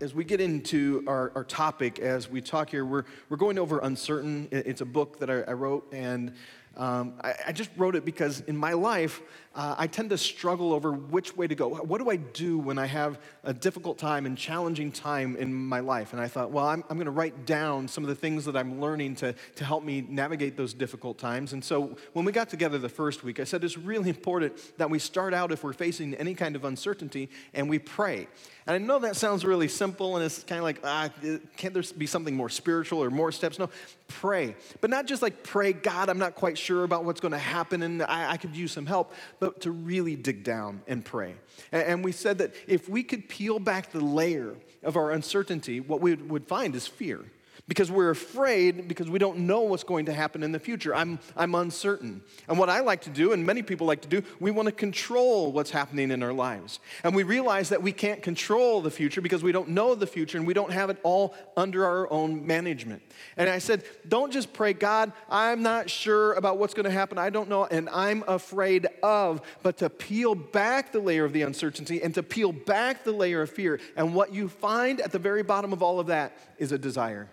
As we get into our, our topic, as we talk here, we're, we're going over Uncertain. It's a book that I, I wrote, and um, I, I, just wrote it because in my life, uh, I tend to struggle over which way to go. What do I do when I have a difficult time and challenging time in my life? And I thought, well, I'm, I'm going to write down some of the things that I'm learning to, to help me navigate those difficult times. And so when we got together the first week, I said it's really important that we start out if we're facing any kind of uncertainty and we pray. And I know that sounds really simple and it's kind of like, ah, can't there be something more spiritual or more steps? No, pray. But not just like pray, God, I'm not quite sure about what's going to happen and I, I could use some help, but to really dig down and pray. And, and we said that if we could peel back the layer of our uncertainty, what we would find is fear because we're afraid because we don't know what's going to happen in the future. I'm, I'm uncertain. And what I like to do, and many people like to do, we want to control what's happening in our lives. And we realize that we can't control the future because we don't know the future and we don't have it all under our own management. And I said, don't just pray, God, I'm not sure about what's going to happen. I don't know, and I'm afraid of, but to peel back the layer of the uncertainty and to peel back the layer of fear. And what you find at the very bottom of all of that is a desire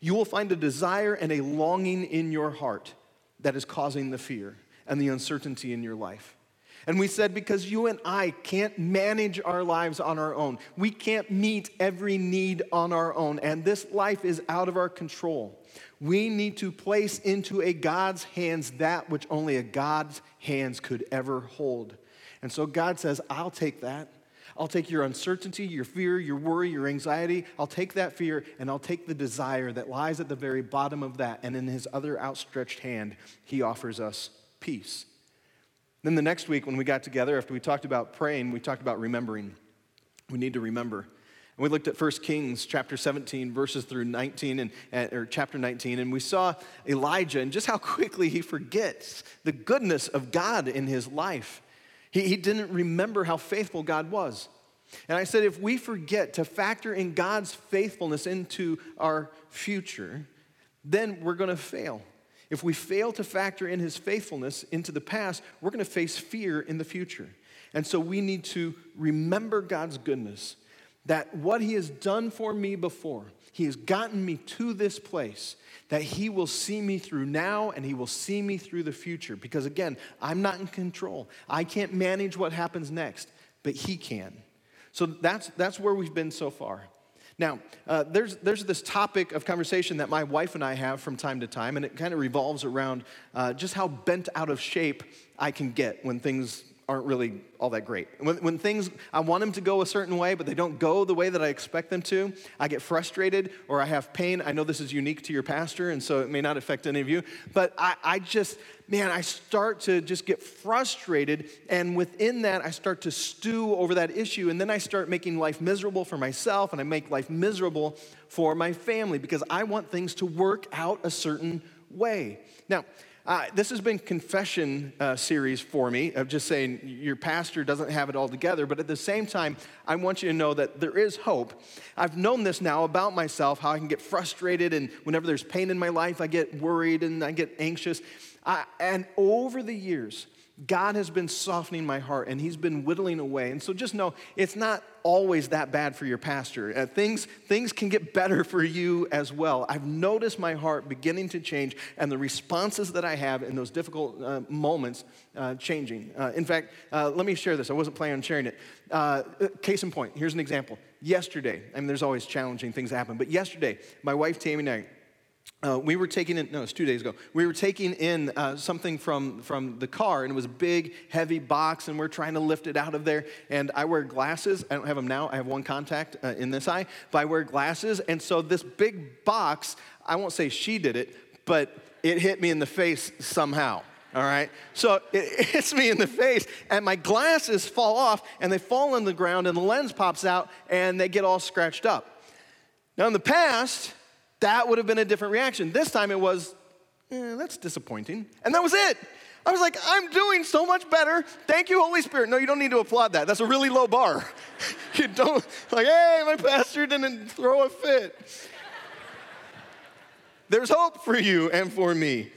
you will find a desire and a longing in your heart that is causing the fear and the uncertainty in your life. And we said, because you and I can't manage our lives on our own, we can't meet every need on our own, and this life is out of our control. We need to place into a God's hands that which only a God's hands could ever hold. And so God says, I'll take that. I'll take your uncertainty, your fear, your worry, your anxiety. I'll take that fear and I'll take the desire that lies at the very bottom of that. And in his other outstretched hand, he offers us peace. Then the next week, when we got together, after we talked about praying, we talked about remembering. We need to remember. And we looked at 1 Kings chapter 17, verses through 19, and, or chapter 19, and we saw Elijah and just how quickly he forgets the goodness of God in his life. He, he didn't remember how faithful God was. And I said, if we forget to factor in God's faithfulness into our future, then we're going to fail. If we fail to factor in his faithfulness into the past, we're going to face fear in the future. And so we need to remember God's goodness, that what he has done for me before, he has gotten me to this place that He will see me through now and He will see me through the future. Because again, I'm not in control. I can't manage what happens next, but He can. So that's, that's where we've been so far. Now, uh, there's, there's this topic of conversation that my wife and I have from time to time, and it kind of revolves around uh, just how bent out of shape I can get when things aren't really all that great. When, when things, I want them to go a certain way, but they don't go the way that I expect them to, I get frustrated or I have pain. I know this is unique to your pastor, and so it may not affect any of you, but I, I just, man, I start to just get frustrated, and within that, I start to stew over that issue, and then I start making life miserable for myself, and I make life miserable for my family because I want things to work out a certain way. Now, uh, this has been confession uh, series for me of just saying your pastor doesn't have it all together, but at the same time, I want you to know that there is hope. I've known this now about myself, how I can get frustrated, and whenever there's pain in my life, I get worried and I get anxious. I, and over the years, God has been softening my heart and He's been whittling away. And so just know it's not always that bad for your pastor. Uh, things, things can get better for you as well. I've noticed my heart beginning to change and the responses that I have in those difficult uh, moments uh, changing. Uh, in fact, uh, let me share this. I wasn't planning on sharing it. Uh, case in point, here's an example. Yesterday, I mean, there's always challenging things that happen, but yesterday, my wife Tammy and I, uh, we were taking in, no, it's two days ago. We were taking in uh, something from, from the car, and it was a big, heavy box, and we're trying to lift it out of there. And I wear glasses. I don't have them now. I have one contact uh, in this eye, but I wear glasses. And so this big box, I won't say she did it, but it hit me in the face somehow. All right? So it hits me in the face, and my glasses fall off, and they fall on the ground, and the lens pops out, and they get all scratched up. Now, in the past, that would have been a different reaction. This time it was, eh, that's disappointing. And that was it. I was like, I'm doing so much better. Thank you, Holy Spirit. No, you don't need to applaud that. That's a really low bar. you don't, like, hey, my pastor didn't throw a fit. There's hope for you and for me.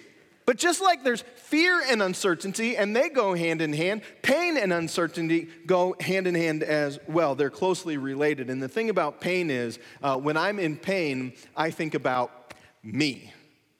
But just like there's fear and uncertainty, and they go hand in hand, pain and uncertainty go hand in hand as well. They're closely related. And the thing about pain is, uh, when I'm in pain, I think about me.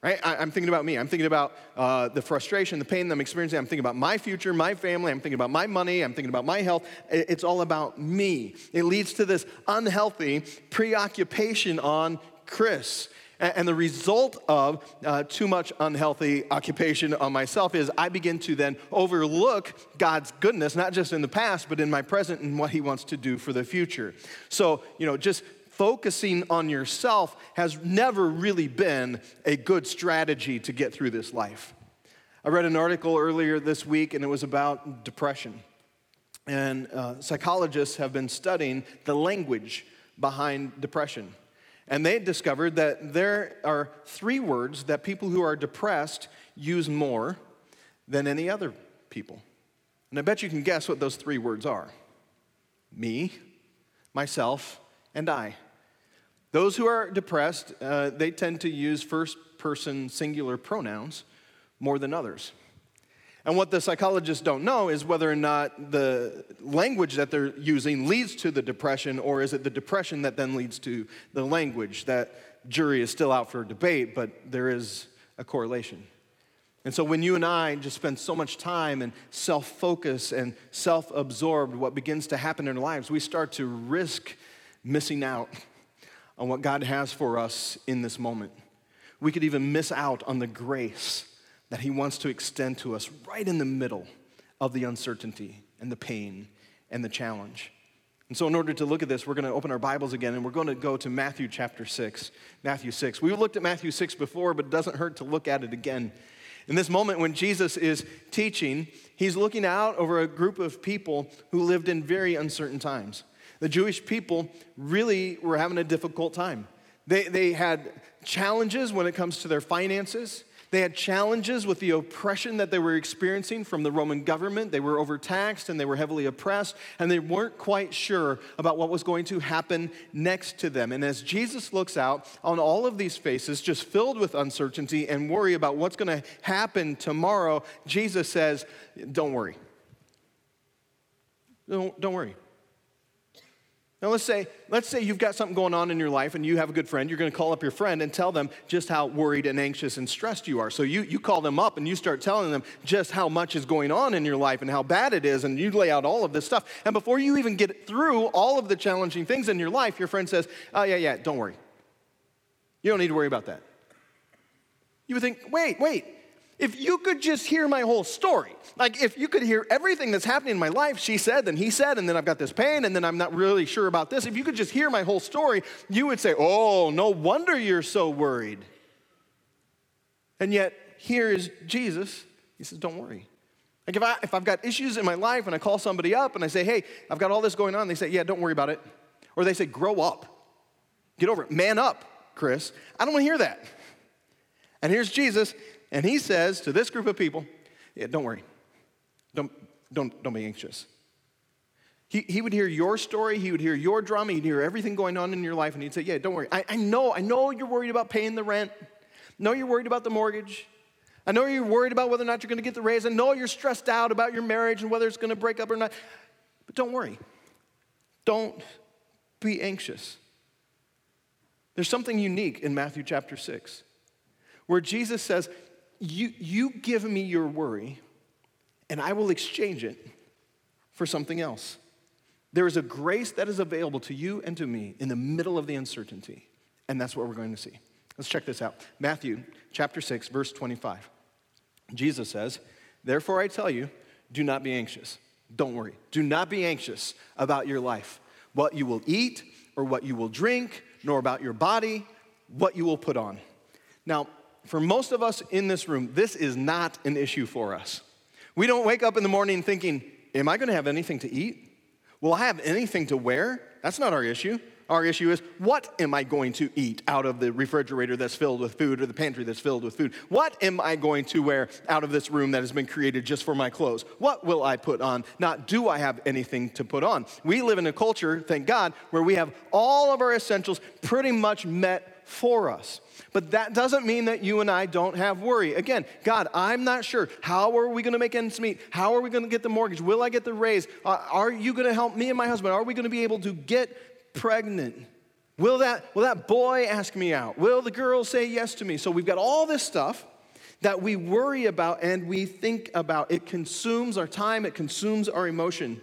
Right? I, am thinking about me. I'm thinking about uh, the frustration, the pain that I'm experiencing. I'm thinking about my future, my family. I'm thinking about my money. I'm thinking about my health. It's all about me. It leads to this unhealthy preoccupation on Chris. And the result of uh, too much unhealthy occupation on myself is I begin to then overlook God's goodness, not just in the past, but in my present and what He wants to do for the future. So, you know, just focusing on yourself has never really been a good strategy to get through this life. I read an article earlier this week, and it was about depression. And uh, psychologists have been studying the language behind depression. And they discovered that there are three words that people who are depressed use more than any other people. And I bet you can guess what those three words are me, myself, and I. Those who are depressed, uh, they tend to use first person singular pronouns more than others. And what the psychologists don't know is whether or not the language that they're using leads to the depression, or is it the depression that then leads to the language? That jury is still out for debate, but there is a correlation. And so when you and I just spend so much time and self focus and self absorbed, what begins to happen in our lives, we start to risk missing out on what God has for us in this moment. We could even miss out on the grace that He wants to extend to us right in the middle of the uncertainty and the pain and the challenge. And so, in order to look at this, we're going to open our Bibles again and we're going to go to Matthew chapter 6. Matthew 6. We looked at Matthew 6 before, but it doesn't hurt to look at it again. In this moment when Jesus is teaching, he's looking out over a group of people who lived in very uncertain times. The Jewish people really were having a difficult time. They, they had challenges when it comes to their finances. They had challenges with the oppression that they were experiencing from the Roman government. They were overtaxed and they were heavily oppressed, and they weren't quite sure about what was going to happen next to them. And as Jesus looks out on all of these faces, just filled with uncertainty and worry about what's going to happen tomorrow, Jesus says, Don't worry. Don't, don't worry. Now let's say, let's say you've got something going on in your life and you have a good friend. You're going to call up your friend and tell them just how worried and anxious and stressed you are. So you, you call them up and you start telling them just how much is going on in your life and how bad it is, and you lay out all of this stuff. And before you even get through all of the challenging things in your life, your friend says, Oh, yeah, yeah, don't worry. You don't need to worry about that. You would think, wait, wait, if you could just hear my whole story, like if you could hear everything that's happening in my life, she said, then he said, and then I've got this pain, and then I'm not really sure about this. If you could just hear my whole story, you would say, Oh, no wonder you're so worried. And yet, here is Jesus. He says, Don't worry. Like if, I, if I've got issues in my life and I call somebody up and I say, Hey, I've got all this going on, they say, Yeah, don't worry about it. Or they say, Grow up. Get over it. Man up, Chris. I don't want to hear that. And here's Jesus. And he says to this group of people, yeah, don't worry. Don't, don't, don't be anxious. He, he would hear your story, he would hear your drama, he'd hear everything going on in your life, and he'd say, Yeah, don't worry. I, I know, I know you're worried about paying the rent. Know you're worried about the mortgage. I know you're worried about whether or not you're going to get the raise. I know you're stressed out about your marriage and whether it's going to break up or not. But don't worry. Don't be anxious. There's something unique in Matthew chapter 6 where Jesus says, you, you give me your worry, and I will exchange it for something else. There is a grace that is available to you and to me in the middle of the uncertainty, and that's what we're going to see. Let's check this out. Matthew chapter 6, verse 25. Jesus says, Therefore I tell you, do not be anxious. Don't worry. Do not be anxious about your life, what you will eat or what you will drink, nor about your body, what you will put on. Now, for most of us in this room, this is not an issue for us. We don't wake up in the morning thinking, Am I to have anything to eat? Will I have anything to wear? That's not our issue. Our issue is what am I going to eat out of the refrigerator that's filled with food or the pantry that's filled with food? What am I going to wear out of this room that has been created just for my clothes? What will I put on? Not do I have anything to put on? We live in a culture, thank God, where we have all of our essentials pretty much met for us. But that doesn't mean that you and I don't have worry. Again, God, I'm not sure. How are we going to make ends meet? How are we going to get the mortgage? Will I get the raise? Uh, are you going to help me and my husband? Are we going to be able to get pregnant? Will that, will that boy ask me out? Will the girl say yes to me? So we've got all this stuff that we worry about and we think about. It consumes our time, it consumes our emotion.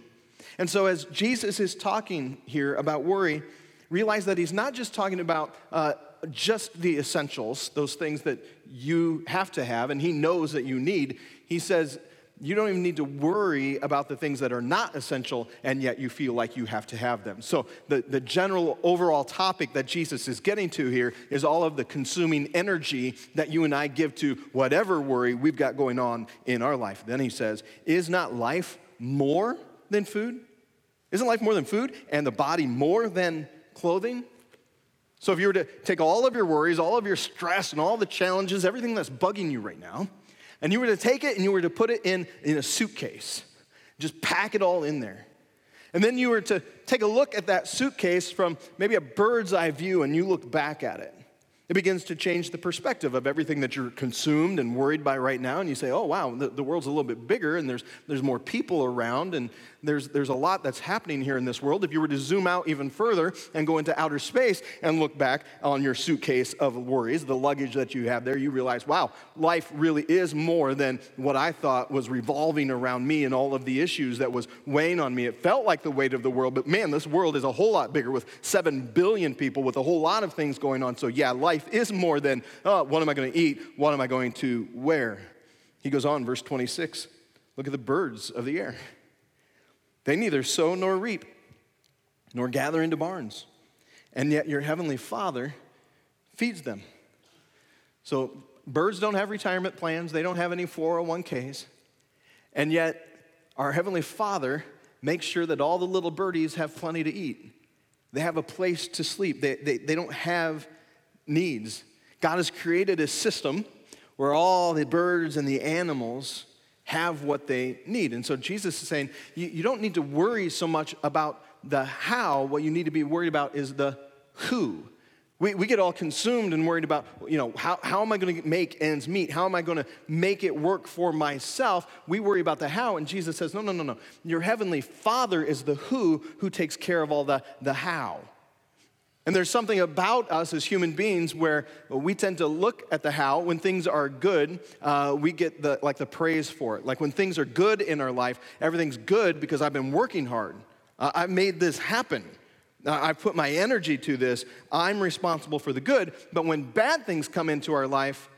And so, as Jesus is talking here about worry, realize that he's not just talking about uh, just the essentials, those things that you have to have, and He knows that you need. He says, you don't even need to worry about the things that are not essential, and yet you feel like you have to have them. So, the, the general overall topic that Jesus is getting to here is all of the consuming energy that you and I give to whatever worry we've got going on in our life. Then he says, Is not life more than food? Isn't life more than food, and the body more than clothing? So if you were to take all of your worries, all of your stress, and all the challenges, everything that's bugging you right now, and you were to take it and you were to put it in, in a suitcase, just pack it all in there. And then you were to take a look at that suitcase from maybe a bird's eye view and you look back at it. It begins to change the perspective of everything that you're consumed and worried by right now. And you say, oh, wow, the, the world's a little bit bigger and there's, there's more people around and there's, there's a lot that's happening here in this world. If you were to zoom out even further and go into outer space and look back on your suitcase of worries, the luggage that you have there, you realize, wow, life really is more than what I thought was revolving around me and all of the issues that was weighing on me. It felt like the weight of the world, but man, this world is a whole lot bigger with 7 billion people with a whole lot of things going on. So, yeah, life is more than, oh, what am I going to eat? What am I going to wear? He goes on, verse 26. Look at the birds of the air. They neither sow nor reap, nor gather into barns, and yet your heavenly Father feeds them. So, birds don't have retirement plans, they don't have any 401ks, and yet our heavenly Father makes sure that all the little birdies have plenty to eat. They have a place to sleep, they, they, they don't have needs. God has created a system where all the birds and the animals have what they need. And so Jesus is saying, you, you don't need to worry so much about the how. What you need to be worried about is the who. We, we get all consumed and worried about, you know, how, how am I going to make ends meet? How am I going to make it work for myself? We worry about the how, and Jesus says, no, no, no, no. Your heavenly Father is the who who takes care of all the, the how. And there's something about us as human beings where we tend to look at the how. When things are good, uh, we get the, like the praise for it. Like when things are good in our life, everything's good because I've been working hard. Uh, I've made this happen. Uh, I've put my energy to this. I'm responsible for the good. But when bad things come into our life,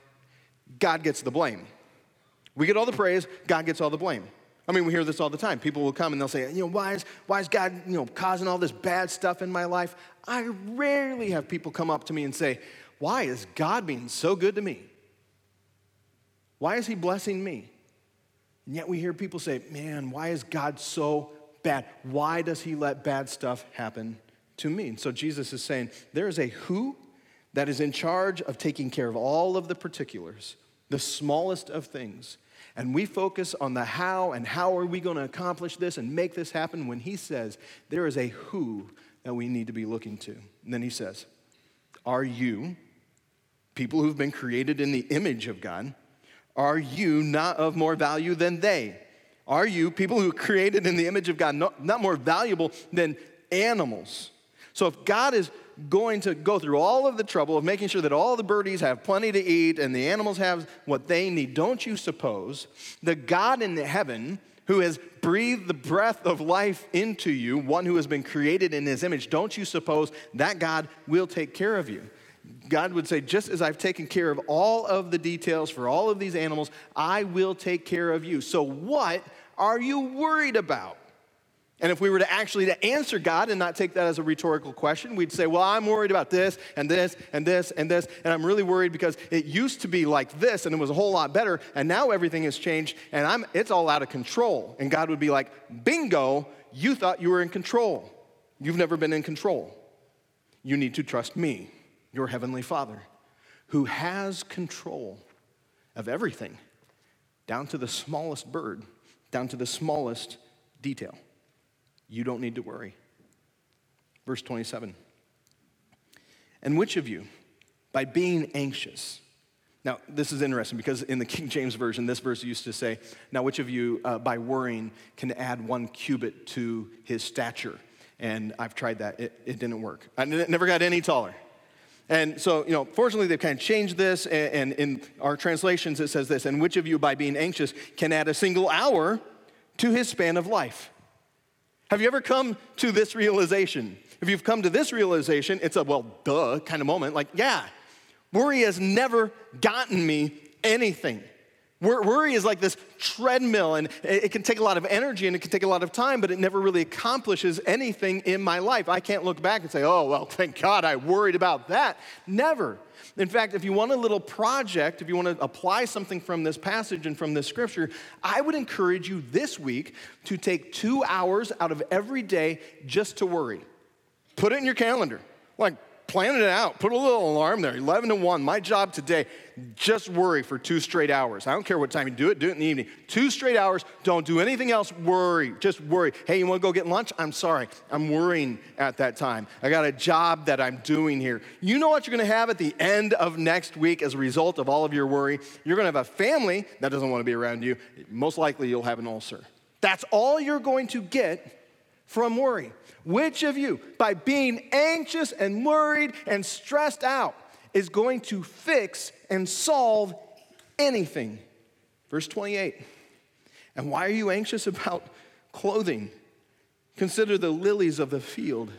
God gets the blame. We get all the praise, God gets all the blame. I mean, we hear this all the time. People will come and they'll say, you know, why is, why is God, you know, causing all this bad stuff in my life? I rarely have people come up to me and say, why is God being so good to me? Why is he blessing me? And yet we hear people say, man, why is God so bad? Why does he let bad stuff happen to me? And so Jesus is saying, there is a who that is in charge of taking care of all of the particulars, the smallest of things. And we focus on the how and how are we going to accomplish this and make this happen when he says there is a who that we need to be looking to. And then he says, Are you, people who've been created in the image of God, are you not of more value than they? Are you, people who created in the image of God, not, not more valuable than animals? So if God is going to go through all of the trouble of making sure that all the birdies have plenty to eat and the animals have what they need, don't you suppose the God in heaven who has breathed the breath of life into you, one who has been created in his image, don't you suppose that God will take care of you? God would say, just as I've taken care of all of the details for all of these animals, I will take care of you. So, what are you worried about? And if we were to actually to answer God and not take that as a rhetorical question, we'd say, well, I'm worried about this and this and this and this, and I'm really worried because it used to be like this and it was a whole lot better, and now everything has changed and I'm, it's all out of control. And God would be like, bingo, you thought you were in control. You've never been in control. you need to trust me, your heavenly Father, who has control of everything, down to the smallest bird, down to the smallest detail. You don't need to worry. Verse 27. And which of you, by being anxious, now, this is interesting because in the King James Version, this verse used to say, Now, which of you, uh, by worrying, can add one cubit to his stature? And I've tried that, it, it didn't work. I never got any taller. And so, you know, fortunately, they've kind of changed this, and, and in our translations, it says this And which of you, by being anxious, can add a single hour to his span of life? Have you ever come to this realization? If you've come to this realization, it's a well, duh kind of moment. Like, yeah, Worry has never gotten me anything. Worry is like this treadmill, and it can take a lot of energy and it can take a lot of time, but it never really accomplishes anything in my life. I can't look back and say, oh, well, thank God I worried about that. Never. In fact, if you want a little project, if you want to apply something from this passage and from this scripture, I would encourage you this week to take two hours out of every day just to worry. Put it in your calendar. Like, plan it out. Put a little alarm there. 11 to 1. My job today, just worry for two straight hours. I don't care what time you do it, do it in the evening. Two straight hours. Don't do anything else. Worry. Just worry. Hey, you want to go get lunch? I'm sorry. I'm worrying at that time. I got a job that I'm doing here. You know what you're going to have at the end of next week as a result of all of your worry? You're going to have a family that doesn't want to be around you. Most likely, you'll have an ulcer. That's all you're going to get from worry. Which of you, by being anxious and worried and stressed out, is going to fix and solve anything? Verse 28. And why are you anxious about clothing? Consider the lilies of the field,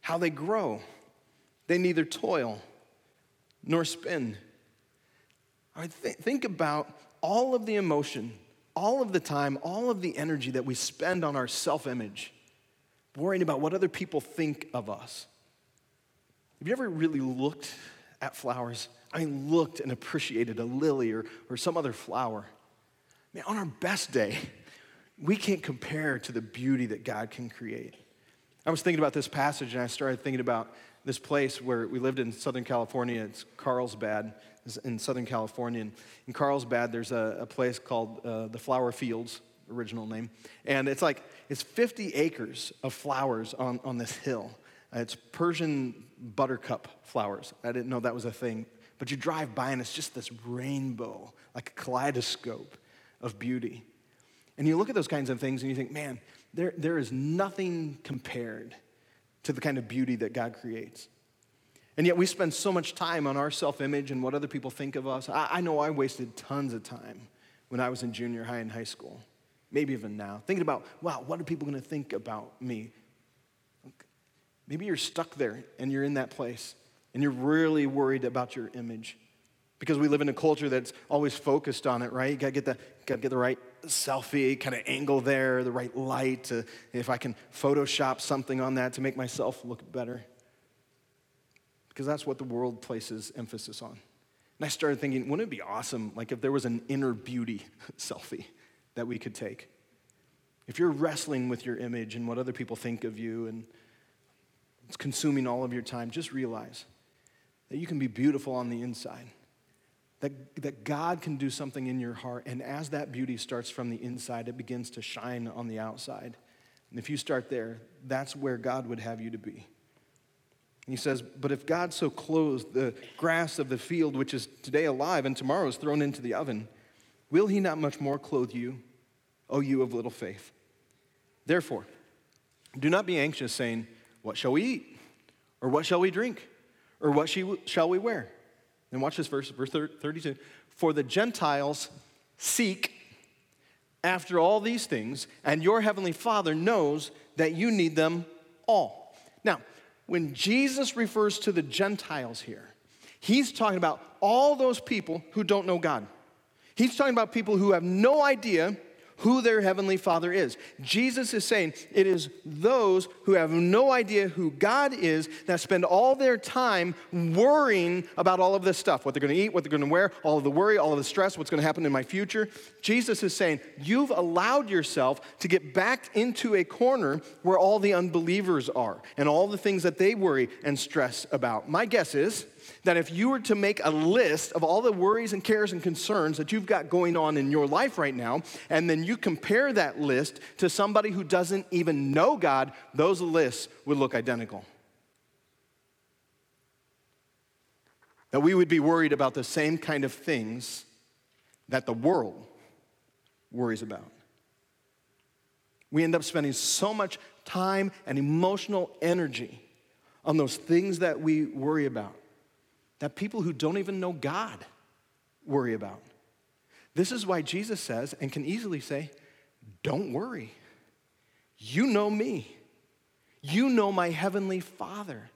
how they grow. They neither toil nor spin. I th- think about all of the emotion, all of the time, all of the energy that we spend on our self image worrying about what other people think of us. Have you ever really looked at flowers? I mean, looked and appreciated a lily or, or some other flower. Man, on our best day, we can't compare to the beauty that God can create. I was thinking about this passage and I started thinking about this place where we lived in Southern California. It's Carlsbad in Southern California. And in Carlsbad, there's a, a place called uh, the Flower Fields, original name. And it's like, it's 50 acres of flowers on, on this hill. It's Persian buttercup flowers. I didn't know that was a thing. But you drive by and it's just this rainbow, like a kaleidoscope of beauty. And you look at those kinds of things and you think, man, there, there is nothing compared to the kind of beauty that God creates. And yet we spend so much time on our self image and what other people think of us. I, I know I wasted tons of time when I was in junior high and high school maybe even now, thinking about, wow, what are people going to think about me? Maybe you're stuck there and you're in that place and you're really worried about your image because we live in a culture that's always focused on it, right? You gotta get the, gotta get the right selfie kind of angle there, the right light, to, if I can Photoshop something on that to make myself look better. Because that's what the world places emphasis on. And I started thinking, wouldn't it be awesome, like if there was an inner beauty selfie? that we could take. If you're wrestling with your image and what other people think of you and it's consuming all of your time, just realize that you can be beautiful on the inside. That, that God can do something in your heart, and as that beauty starts from the inside, it begins to shine on the outside. And if you start there, that's where God would have you to be. He says, But if God so clothes the grass of the field, which is today alive and tomorrow is thrown into the oven, Will he not much more clothe you, O you of little faith? Therefore, do not be anxious, saying, What shall we eat? Or what shall we drink? Or what shall we wear? And watch this verse, verse 32. For the Gentiles seek after all these things, and your heavenly Father knows that you need them all. Now, when Jesus refers to the Gentiles here, he's talking about all those people who don't know God. He's talking about people who have no idea who their heavenly Father is. Jesus is saying it is those who have no idea who God is that spend all their time worrying about all of this stuff what they're going to eat, what they're going to wear, all of the worry, all of the stress, what's going to happen in my future. Jesus is saying you've allowed yourself to get backed into a corner where all the unbelievers are and all the things that they worry and stress about. My guess is that if you were to make a list of all the worries and cares and concerns that you've got going on in your life right now, and then you compare that list to somebody who doesn't even know God, those lists would look identical. That we would be worried about the same kind of things that the world worries about. We end up spending so much time and emotional energy on those things that we worry about that people who don't even know God worry about. This is why Jesus says and can easily say, Don't worry. You know me. You know my heavenly Father.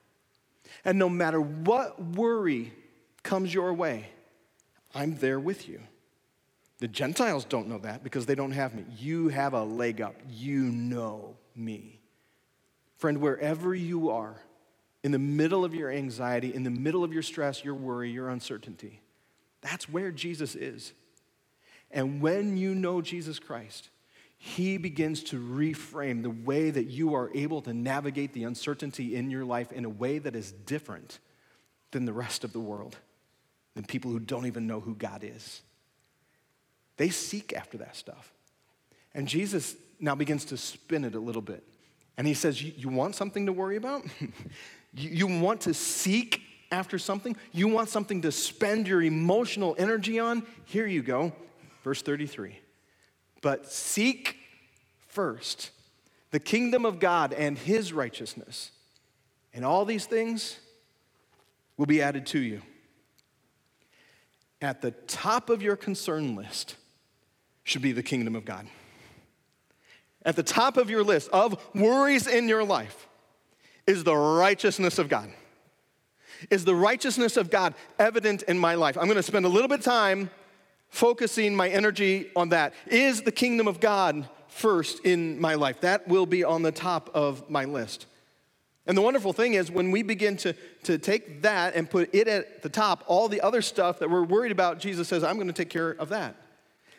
And no matter what worry comes your way, I'm there with you. The Gentiles don't know that because they don't have me. You have a leg up. You know me. Friend, wherever you are, in the middle of your anxiety, in the middle of your stress, your worry, your uncertainty. That's where Jesus is. And when you know Jesus Christ, he begins to reframe the way that you are able to navigate the uncertainty in your life in a way that is different than the rest of the world, than people who don't even know who God is. They seek after that stuff. And Jesus now begins to spin it a little bit. And he says, You want something to worry about? You, want to seek after something? You want something to spend your emotional energy on? Here you go. Verse 33. But seek first the kingdom of God and his righteousness, and all these things will be added to you. At the top of your concern list should be the kingdom of God. At the top of your list of worries in your life is the righteousness of God. Is the righteousness of God evident in my life? I'm going to spend a little bit of time focusing my energy on that. Is the kingdom of God first in my life? That will be on the top of my list. And the wonderful thing is, when we begin to, to take that and put it at the top, all the other stuff that we're worried about, Jesus says, I'm going to take care of that.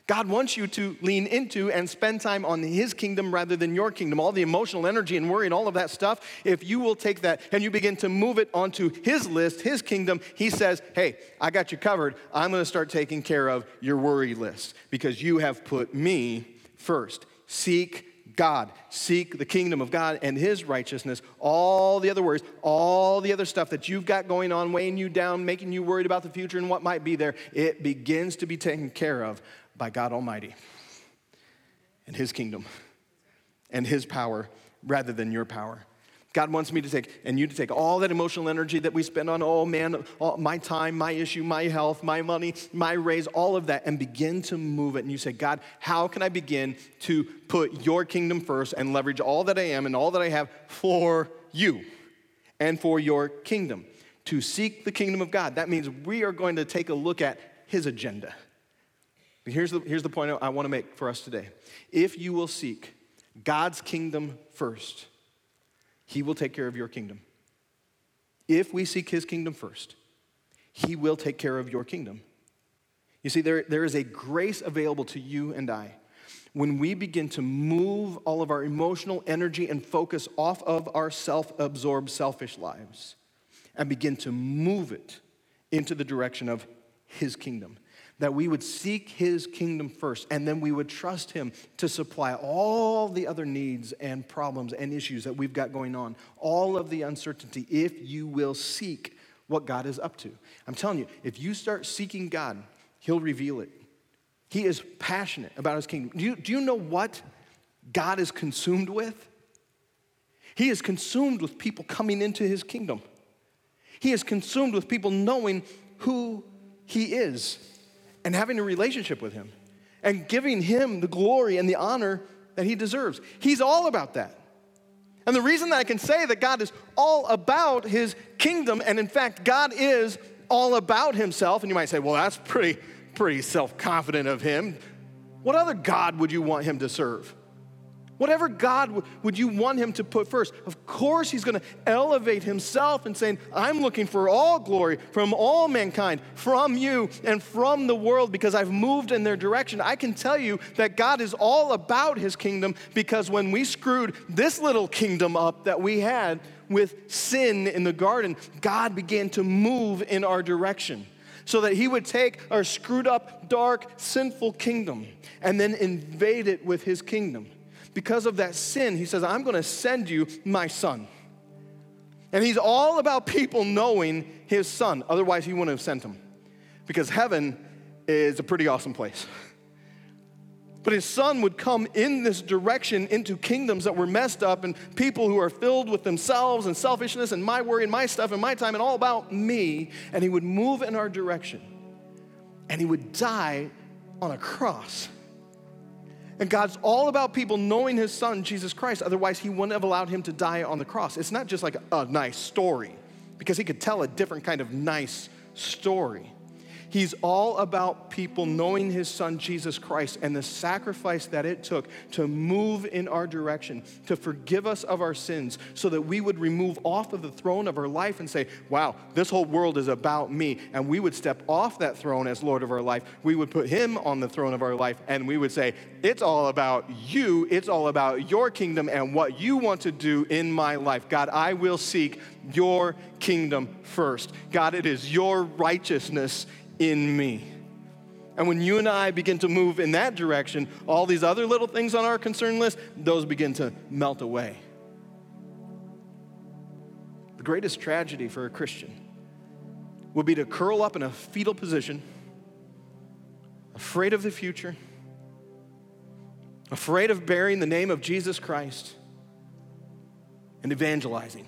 God wants you to lean into and spend time on His kingdom rather than your kingdom. All the emotional energy and worry and all of that stuff, if you will take that and you begin to move it onto His list, His kingdom, He says, Hey, I got you covered. I'm going to start taking care of your worry list because you have put me first. Seek God. Seek the kingdom of God and his righteousness. All the other words, all the other stuff that you've got going on, weighing you down, making you worried about the future and what might be there, it begins to be taken care of by God Almighty and His kingdom and His power rather than your power. God wants me to take, and you to take all that emotional energy that we spend on, oh man, all, my time, my issue, my health, my money, my raise, all of that, and begin to move it. And you say, God, how can I begin to put your kingdom first and leverage all that I am and all that I have for you and for your kingdom? To seek the kingdom of God. That means we are going to take a look at his agenda. But here's the, here's the point I want to make for us today. If you will seek God's kingdom first, He will take care of your kingdom. If we seek His kingdom first, He will take care of your kingdom. You see, there, there is a grace available to you and I when we begin to move all of our emotional energy and focus off of our self absorbed, selfish lives and begin to move it into the direction of His kingdom that we would seek his kingdom first, and then we would trust him to supply all the other needs and problems and issues that we've got going on, all of the uncertainty, if you will seek what God is up to. I'm telling you, if you start seeking God, he'll reveal it. He is passionate about his kingdom. Do you, do you know what God is consumed with? He is consumed with people coming into his kingdom. He is consumed with people knowing who he is and having a relationship with Him and giving Him the glory and the honor that He deserves. He's all about that. And the reason that I can say that God is all about His kingdom, and in fact, God is all about Himself, and you might say, well, that's pretty, pretty self confident of Him. What other God would you want him to serve? Whatever God would you want him to put first? Of course, he's going to elevate himself and saying, I'm looking for all glory from all mankind, from you and from the world, because I've moved in their direction. I can tell you that God is all about his kingdom because when we screwed this little kingdom up that we had with sin in the garden, God began to move in our direction so that he would take our screwed up, dark, sinful kingdom and then invade it with his kingdom because of that sin, he says, I'm going to send you my son. And he's all about people knowing his son. Otherwise, he wouldn't have sent him. Because heaven is a pretty awesome place. But his son would come in this direction into kingdoms that were messed up and people who are filled with themselves and selfishness and my worry and my stuff and my time and all about me. And he would move in our direction. And he would die on a cross and God's all about people knowing his son, Jesus Christ. Otherwise, he wouldn't have allowed him to die on the cross. It's not just like a, a nice story, because he could tell a different kind of nice story. He's all about people knowing his son Jesus Christ and the sacrifice that it took to move in our direction, to forgive us of our sins, so that we would remove off of the throne of our life and say, Wow, this whole world is about me. And we would step off that throne as Lord of our life. We would put him on the throne of our life, and we would say, It's all about you, it's all about your kingdom and what you want to do in my life. God, I will seek your kingdom first. God, it is your righteousness in me. And when you and I begin to move in that direction, all these other little things on our concern list, those begin to melt away. The greatest tragedy for a Christian would be to curl up in a fetal position, afraid of the future, afraid of bearing the name of Jesus Christ, and evangelizing.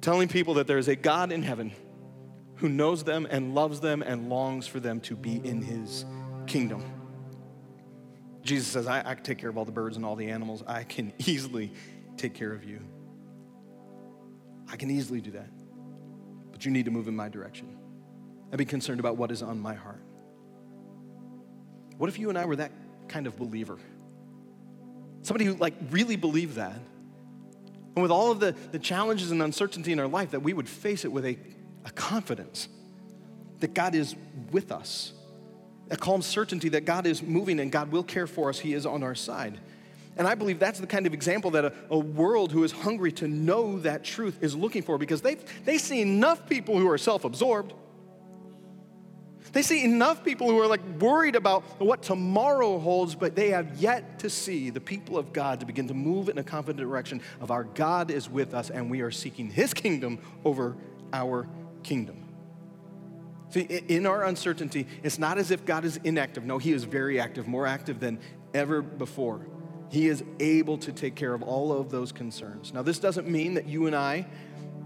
Telling people that there is a God in heaven who knows them and loves them and longs for them to be in his kingdom. Jesus says, I, I can take care of all the birds and all the animals. I can easily take care of you. I can easily do that. But you need to move in my direction. I'd be concerned about what is on my heart. What if you and I were that kind of believer? Somebody who like really believed that. And with all of the, the challenges and uncertainty in our life, that we would face it with a a confidence that God is with us, a calm certainty that God is moving and God will care for us, He is on our side. And I believe that's the kind of example that a, a, world who is hungry to know that truth is looking for because they, they see enough people who are self absorbed. They see enough people who are like worried about what tomorrow holds, but they have yet to see the people of God to begin to move in a confident direction of our God is with us and we are seeking His kingdom over our kingdom. See, in our uncertainty, it's not as if God is inactive. No, He is very active, more active than ever before. He is able to take care of all of those concerns. Now, this doesn't mean that you and I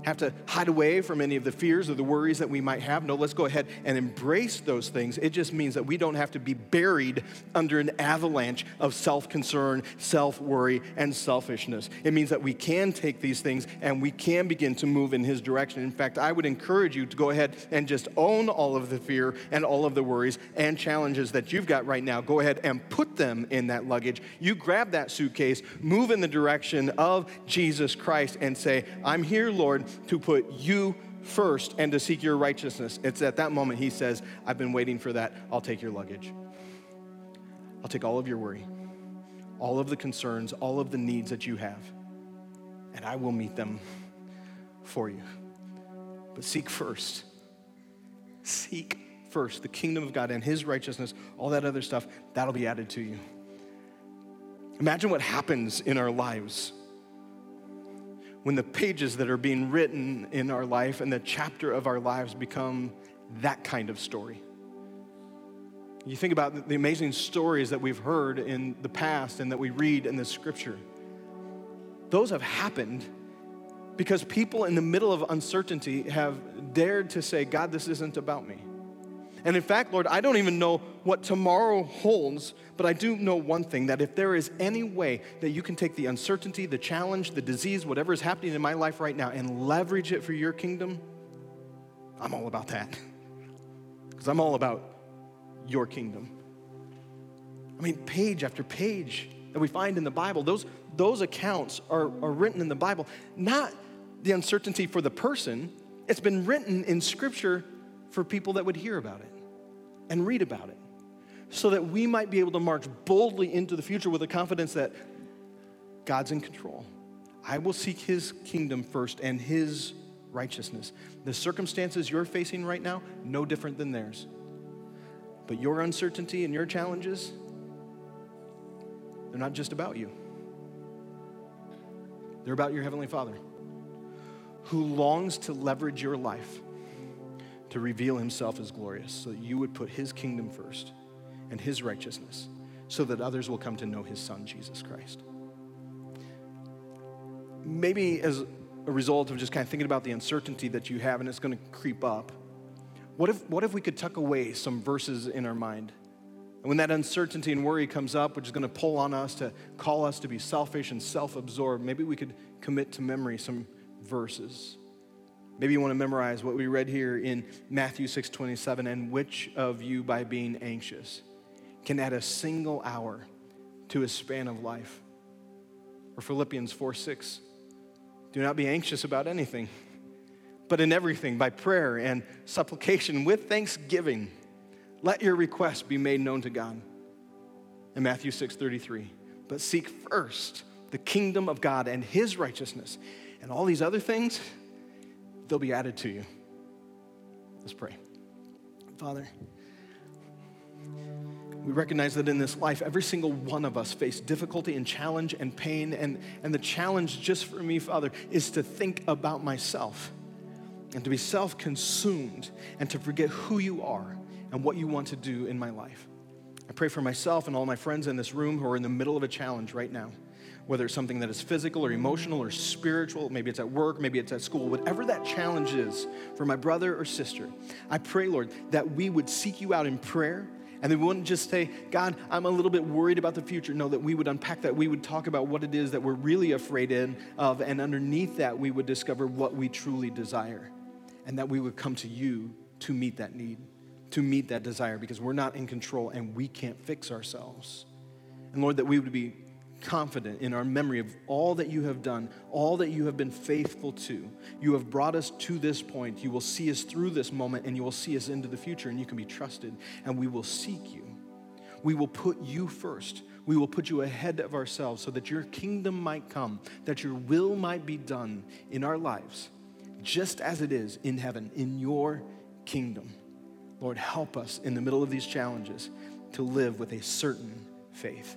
have to hide away from any of the fears or the worries that we might have. No, let's go ahead and embrace those things. It just means that we don't have to be buried under an avalanche of self concern, self worry, and selfishness. It means that we can take these things and we can begin to move in His direction. In fact, I would encourage you to go ahead and just own all of the fear and all of the worries and challenges that you've got right now. Go ahead and put them in that luggage. You grab that suitcase, move in the direction of Jesus Christ, and say, I'm here, Lord to put you first and to seek your righteousness. It's at that moment he says, I've been waiting for that. I'll take your luggage. I'll take all of your worry, all of the concerns, all of the needs that you have, and I will meet them for you. But seek first. Seek first the kingdom of God and his righteousness, all that other stuff, that'll be added to you. Imagine what happens in our lives when the pages that are being written in our life and the chapter of our lives become that kind of story. You think about the amazing stories that we've heard in the past and that we read in the scripture. Those have happened because people in the middle of uncertainty have dared to say, God, this isn't about me. And in fact, Lord, I don't even know what tomorrow holds, but I do know one thing that if there is any way that you can take the uncertainty, the challenge, the disease, whatever is happening in my life right now, and leverage it for your kingdom, I'm all about that. Because I'm all about your kingdom. I mean, page after page that we find in the Bible, those, those accounts are, are written in the Bible, not the uncertainty for the person, it's been written in Scripture for people that would hear about it and read about it so that we might be able to march boldly into the future with the confidence that God's in control. I will seek his kingdom first and his righteousness. The circumstances you're facing right now, no different than theirs. But your uncertainty and your challenges, they're not just about you. They're about your Heavenly Father who longs to leverage your life to reveal himself as glorious so that you would put his kingdom first and his righteousness so that others will come to know his son, Jesus Christ. Maybe as a result of just kind of thinking about the uncertainty that you have and it's going to creep up, what if, what if we could tuck away some verses in our mind? And when that uncertainty and worry comes up, which is going to pull on us to call us to be selfish and self absorbed, maybe we could commit to memory some verses. Maybe you want to memorize what we read here in Matthew 6 27. And which of you, by being anxious, can add a single hour to a span of life? Or Philippians 4 6. Do not be anxious about anything, but in everything, by prayer and supplication with thanksgiving, let your requests be made known to God. In Matthew 6 33. But seek first the kingdom of God and his righteousness, and all these other things, they'll be added to you. Let's pray. Father, we recognize that in this life, every single one of us face difficulty and challenge and pain. And, and the challenge just for me, Father, is to think about myself and to be self consumed and to forget who you are and what you want to do in my life. I pray for myself and all my friends in this room who are in the middle of a challenge right now, whether it's something that is physical or emotional or spiritual, maybe it's at work, maybe it's at school, whatever that challenge is for my brother or sister. I pray, Lord, that we would seek you out in prayer and that we wouldn't just say, God, I'm a little bit worried about the future. No, that we would unpack that. We would talk about what it is that we're really afraid in, of, and underneath that, we would discover what we truly desire. And that we would come to you to meet that need, to meet that desire, because we're not in control and we can't fix ourselves. And Lord, that we would be confident in our memory of all that you have done, all that you have been faithful to. You have brought us to this point. You will see us through this moment and you will see us into the future, and you can be trusted, and we will seek you. We will put you first. We will put you ahead of ourselves so that your kingdom might come, that your will might be done in our lives, just as it is in heaven, in your kingdom. Lord, help us in the middle of these challenges to live with a certain faith.